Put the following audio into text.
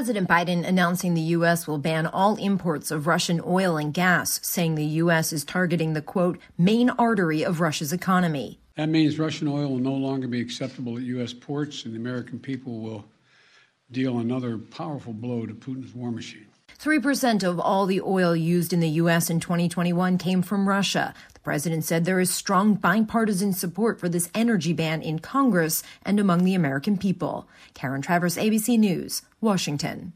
President Biden announcing the U.S. will ban all imports of Russian oil and gas, saying the U.S. is targeting the quote, main artery of Russia's economy. That means Russian oil will no longer be acceptable at U.S. ports, and the American people will deal another powerful blow to Putin's war machine. 3% of all the oil used in the U.S. in 2021 came from Russia. The president said there is strong bipartisan support for this energy ban in Congress and among the American people. Karen Travers, ABC News, Washington.